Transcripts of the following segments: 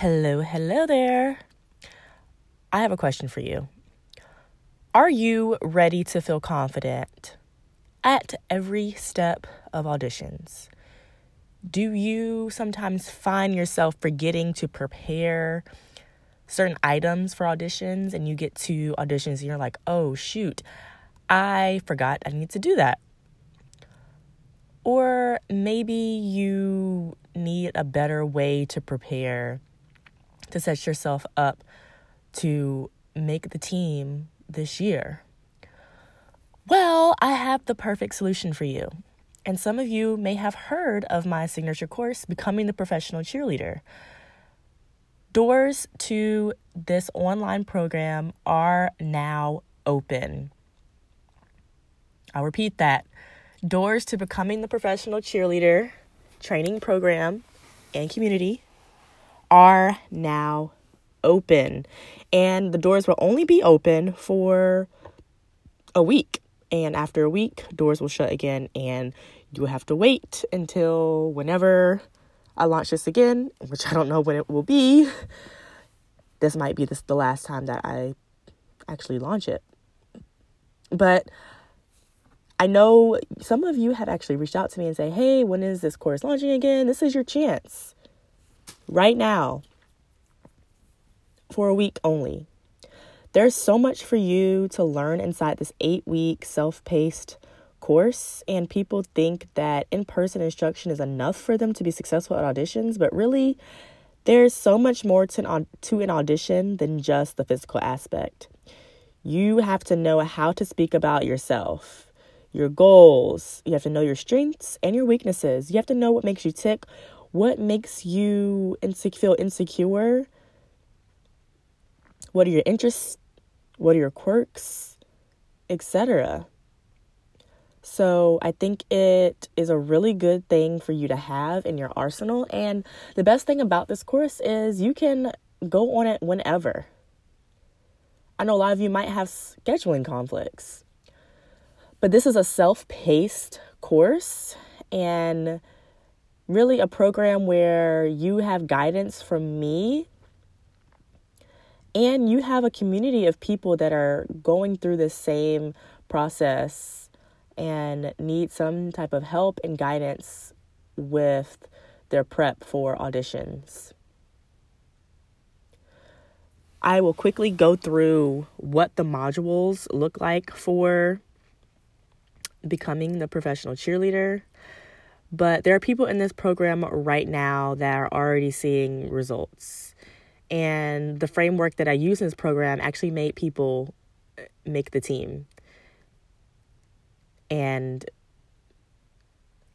Hello, hello there. I have a question for you. Are you ready to feel confident at every step of auditions? Do you sometimes find yourself forgetting to prepare certain items for auditions and you get to auditions and you're like, oh, shoot, I forgot I need to do that? Or maybe you need a better way to prepare to set yourself up to make the team this year? Well, I have the perfect solution for you. And some of you may have heard of my signature course, Becoming the Professional Cheerleader. Doors to this online program are now open. I'll repeat that. Doors to Becoming the Professional Cheerleader training program and community are now open. And the doors will only be open for a week. And after a week, doors will shut again, and you will have to wait until whenever I launch this again, which I don't know when it will be. This might be this the last time that I actually launch it. But I know some of you have actually reached out to me and say, "Hey, when is this course launching again? This is your chance." Right now for a week only. There's so much for you to learn inside this eight week self paced course, and people think that in person instruction is enough for them to be successful at auditions, but really, there's so much more to an, to an audition than just the physical aspect. You have to know how to speak about yourself, your goals. You have to know your strengths and your weaknesses. You have to know what makes you tick, what makes you feel insecure, what are your interests? What are your quirks? Etc. So I think it is a really good thing for you to have in your arsenal. And the best thing about this course is you can go on it whenever. I know a lot of you might have scheduling conflicts, but this is a self paced course and really a program where you have guidance from me and you have a community of people that are going through the same process and need some type of help and guidance with their prep for auditions. I will quickly go through what the modules look like for becoming the professional cheerleader. But there are people in this program right now that are already seeing results and the framework that I use in this program actually made people uh, make the team. And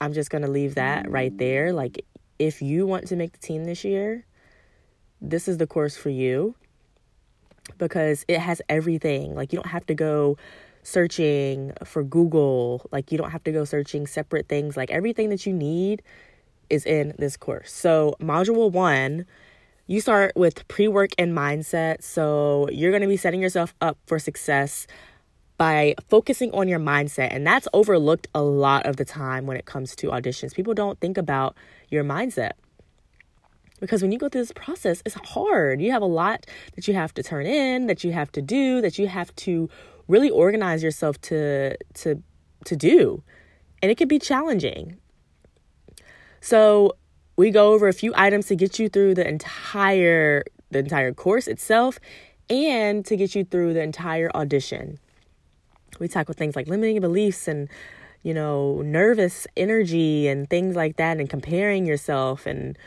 I'm just going to leave that right there. Like, if you want to make the team this year, this is the course for you because it has everything. Like, you don't have to go searching for Google, like, you don't have to go searching separate things. Like, everything that you need is in this course. So, module one you start with pre work and mindset. So you're going to be setting yourself up for success by focusing on your mindset. And that's overlooked a lot of the time when it comes to auditions. People don't think about your mindset. Because when you go through this process, it's hard. You have a lot that you have to turn in, that you have to do, that you have to really organize yourself to to to do. And it can be challenging. So we go over a few items to get you through the entire the entire course itself and to get you through the entire audition. We tackle things like limiting beliefs and you know, nervous energy and things like that and comparing yourself and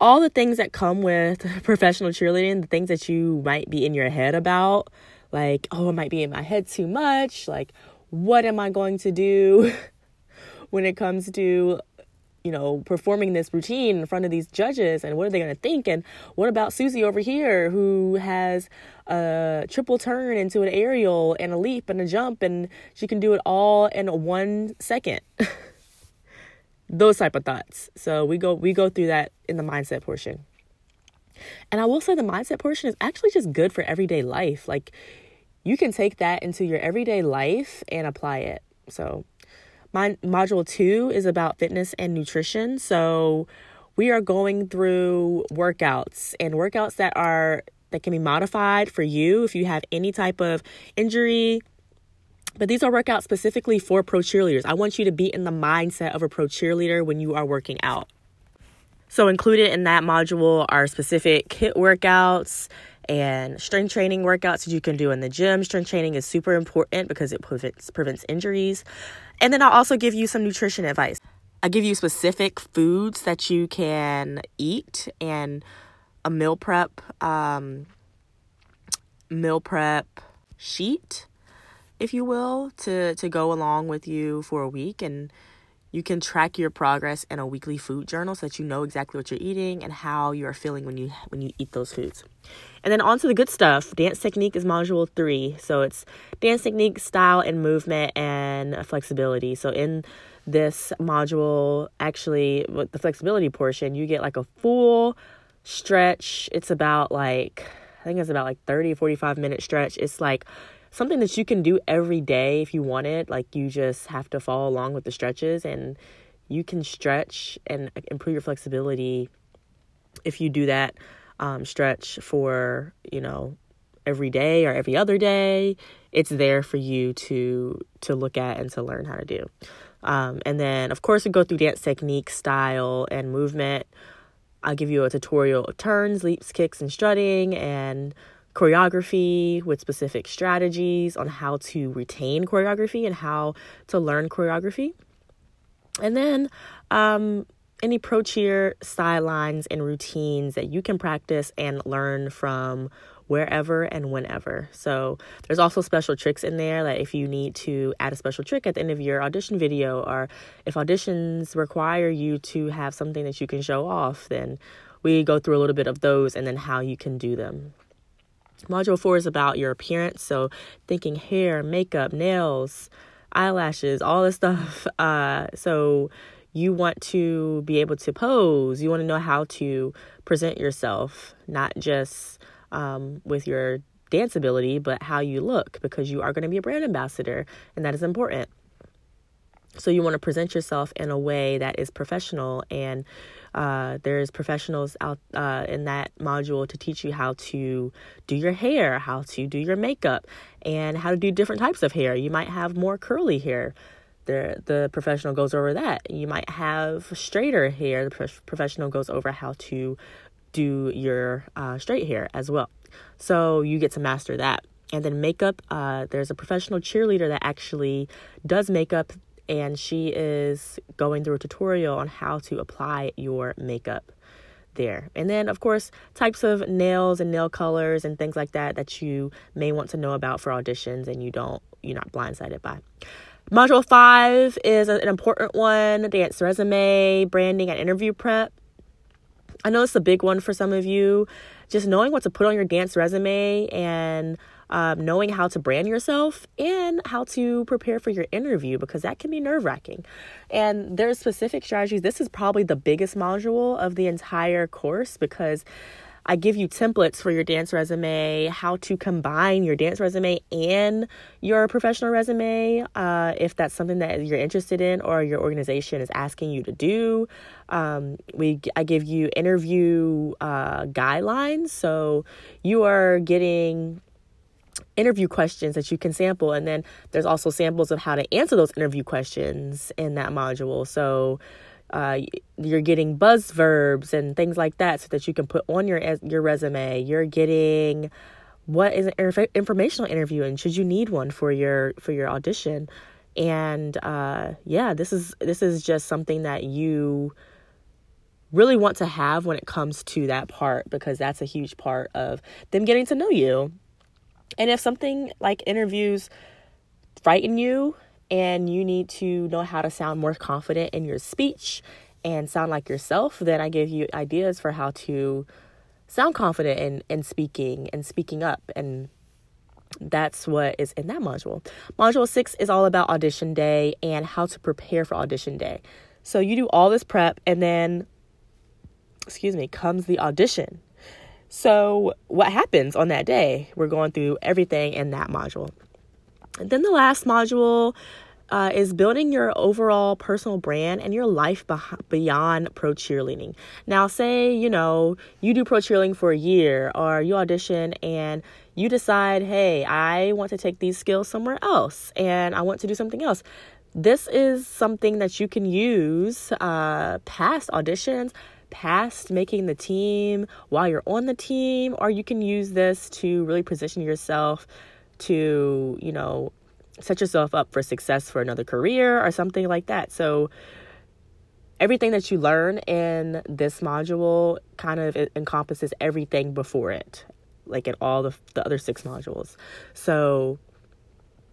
all the things that come with professional cheerleading, the things that you might be in your head about, like, oh, I might be in my head too much, like what am I going to do when it comes to you know, performing this routine in front of these judges and what are they going to think? And what about Susie over here who has a triple turn into an aerial and a leap and a jump and she can do it all in one second? Those type of thoughts. So we go we go through that in the mindset portion. And I will say the mindset portion is actually just good for everyday life. Like you can take that into your everyday life and apply it. So my module two is about fitness and nutrition. So we are going through workouts and workouts that are that can be modified for you if you have any type of injury. But these are workouts specifically for pro cheerleaders. I want you to be in the mindset of a pro cheerleader when you are working out. So, included in that module are specific kit workouts and strength training workouts that you can do in the gym. Strength training is super important because it prevents, prevents injuries. And then I'll also give you some nutrition advice. I give you specific foods that you can eat and a meal prep um, meal prep sheet, if you will, to to go along with you for a week and you can track your progress in a weekly food journal so that you know exactly what you're eating and how you are feeling when you when you eat those foods. And then on to the good stuff. Dance technique is module 3. So it's dance technique, style and movement and flexibility. So in this module, actually with the flexibility portion, you get like a full stretch. It's about like I think it's about like 30 45 minute stretch. It's like something that you can do every day if you want it. Like you just have to follow along with the stretches and you can stretch and improve your flexibility if you do that um, stretch for, you know, every day or every other day. It's there for you to to look at and to learn how to do. Um, and then, of course, we go through dance technique, style, and movement. I'll give you a tutorial of turns, leaps, kicks, and strutting, and choreography with specific strategies on how to retain choreography and how to learn choreography. And then um, any pro cheer lines and routines that you can practice and learn from wherever and whenever. So there's also special tricks in there. Like if you need to add a special trick at the end of your audition video, or if auditions require you to have something that you can show off, then we go through a little bit of those and then how you can do them. Module four is about your appearance. So, thinking hair, makeup, nails, eyelashes, all this stuff. Uh, so, you want to be able to pose. You want to know how to present yourself, not just um, with your dance ability, but how you look because you are going to be a brand ambassador, and that is important. So, you want to present yourself in a way that is professional and uh, there's professionals out uh, in that module to teach you how to do your hair, how to do your makeup, and how to do different types of hair. You might have more curly hair. The, the professional goes over that. You might have straighter hair. The pro- professional goes over how to do your uh, straight hair as well. So you get to master that. And then makeup, uh, there's a professional cheerleader that actually does makeup and she is going through a tutorial on how to apply your makeup there. And then, of course, types of nails and nail colors and things like that that you may want to know about for auditions and you don't, you're not blindsided by. Module five is an important one dance resume, branding, and interview prep. I know it's a big one for some of you. Just knowing what to put on your dance resume and um, knowing how to brand yourself and how to prepare for your interview because that can be nerve wracking. And there's specific strategies. This is probably the biggest module of the entire course because I give you templates for your dance resume, how to combine your dance resume and your professional resume, uh, if that's something that you're interested in or your organization is asking you to do. Um, we I give you interview uh, guidelines, so you are getting interview questions that you can sample and then there's also samples of how to answer those interview questions in that module. So uh, you're getting buzz verbs and things like that so that you can put on your your resume. You're getting what is an informational interview and should you need one for your for your audition. And uh, yeah this is this is just something that you really want to have when it comes to that part because that's a huge part of them getting to know you and if something like interviews frighten you and you need to know how to sound more confident in your speech and sound like yourself, then I give you ideas for how to sound confident in, in speaking and speaking up. And that's what is in that module. Module six is all about audition day and how to prepare for audition day. So you do all this prep and then, excuse me, comes the audition. So, what happens on that day? We're going through everything in that module. And then the last module uh, is building your overall personal brand and your life beyond pro cheerleading. Now, say, you know, you do pro cheerleading for a year or you audition and you decide, hey, I want to take these skills somewhere else and I want to do something else. This is something that you can use uh, past auditions, past making the team, while you're on the team, or you can use this to really position yourself to, you know, set yourself up for success for another career or something like that. So, everything that you learn in this module kind of encompasses everything before it, like in all the, the other six modules. So,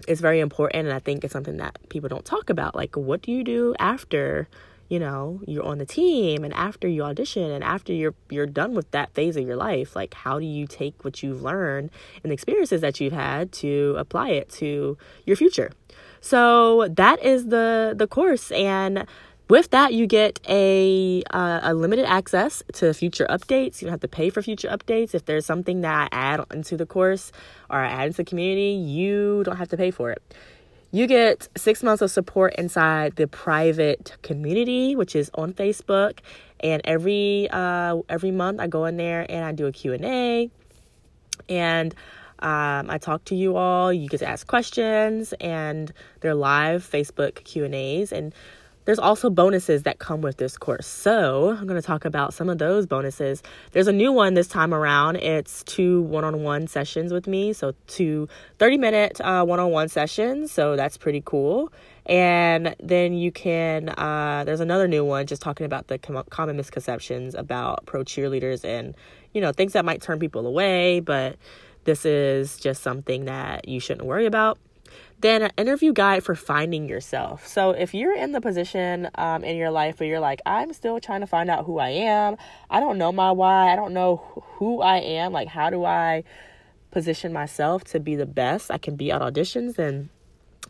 it's very important, and I think it's something that people don't talk about. Like, what do you do after? You know you're on the team and after you audition and after you're you're done with that phase of your life like how do you take what you've learned and the experiences that you've had to apply it to your future? So that is the the course. And with that you get a uh, a limited access to future updates. You don't have to pay for future updates. If there's something that i add into the course or i add into the community you don't have to pay for it you get six months of support inside the private community, which is on Facebook. And every uh, every month, I go in there and I do a Q and A, and um, I talk to you all. You get to ask questions, and they're live Facebook Q and As. And there's also bonuses that come with this course. So I'm going to talk about some of those bonuses. There's a new one this time around. It's two one on one sessions with me. So, two 30 minute one on one sessions. So, that's pretty cool. And then you can, uh, there's another new one just talking about the com- common misconceptions about pro cheerleaders and, you know, things that might turn people away. But this is just something that you shouldn't worry about. Then an interview guide for finding yourself. So if you're in the position um, in your life where you're like, I'm still trying to find out who I am. I don't know my why. I don't know who I am. Like, how do I position myself to be the best I can be at auditions? Then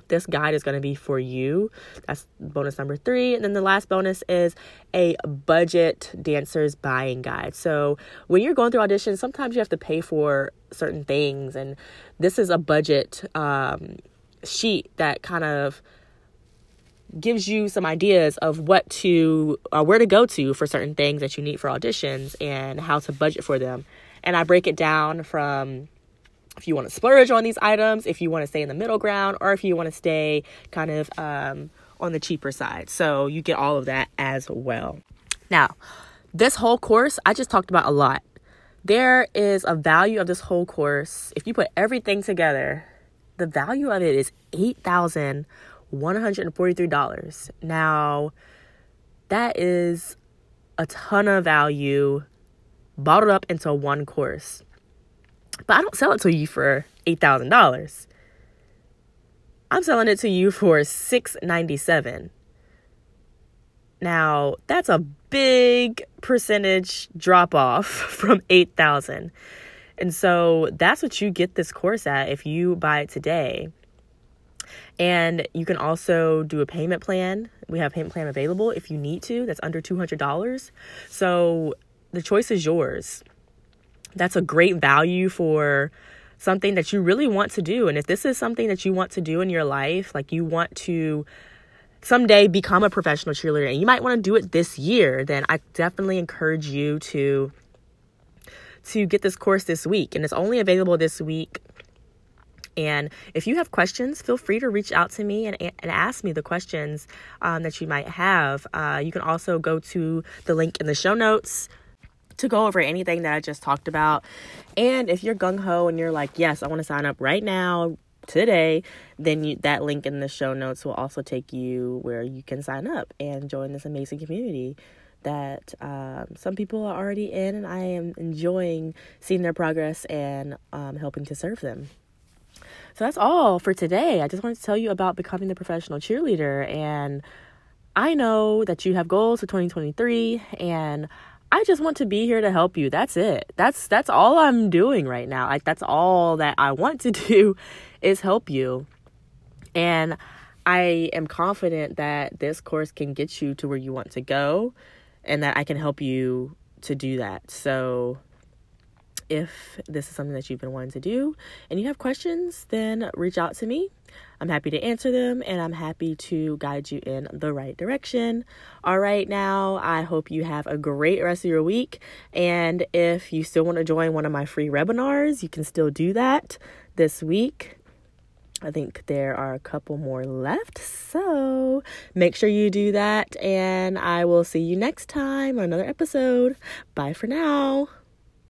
this guide is going to be for you. That's bonus number three. And then the last bonus is a budget dancers buying guide. So when you're going through auditions, sometimes you have to pay for certain things. And this is a budget um, sheet that kind of gives you some ideas of what to or uh, where to go to for certain things that you need for auditions and how to budget for them. And I break it down from if you want to splurge on these items, if you want to stay in the middle ground, or if you want to stay kind of um, on the cheaper side. So you get all of that as well. Now, this whole course, I just talked about a lot. There is a value of this whole course. If you put everything together, the value of it is $8,143. Now, that is a ton of value bottled up into one course. But I don't sell it to you for $8,000. I'm selling it to you for 697. Now, that's a big percentage drop off from 8,000. And so that's what you get this course at if you buy it today. And you can also do a payment plan. We have payment plan available if you need to. That's under $200. So the choice is yours. That's a great value for something that you really want to do. And if this is something that you want to do in your life, like you want to someday become a professional cheerleader and you might want to do it this year, then I definitely encourage you to to get this course this week, and it's only available this week. And if you have questions, feel free to reach out to me and, and ask me the questions um, that you might have. Uh, you can also go to the link in the show notes to go over anything that I just talked about. And if you're gung ho and you're like, yes, I want to sign up right now, today, then you, that link in the show notes will also take you where you can sign up and join this amazing community that um, some people are already in, and I am enjoying seeing their progress and um, helping to serve them. So that's all for today. I just wanted to tell you about becoming the professional cheerleader. And I know that you have goals for 2023, and I just want to be here to help you. That's it. That's that's all I'm doing right now. Like that's all that I want to do is help you. And I am confident that this course can get you to where you want to go and that I can help you to do that. So if this is something that you've been wanting to do and you have questions, then reach out to me. I'm happy to answer them and I'm happy to guide you in the right direction. All right, now I hope you have a great rest of your week. And if you still want to join one of my free webinars, you can still do that this week. I think there are a couple more left. So make sure you do that. And I will see you next time on another episode. Bye for now.